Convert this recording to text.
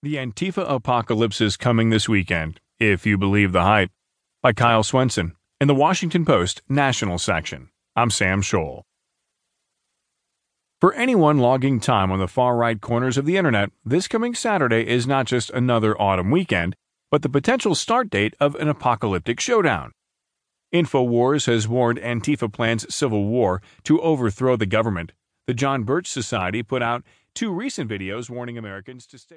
The Antifa apocalypse is coming this weekend, if you believe the hype. By Kyle Swenson in the Washington Post National section. I'm Sam Scholl. For anyone logging time on the far right corners of the internet, this coming Saturday is not just another autumn weekend, but the potential start date of an apocalyptic showdown. InfoWars has warned Antifa plans civil war to overthrow the government. The John Birch Society put out two recent videos warning Americans to stay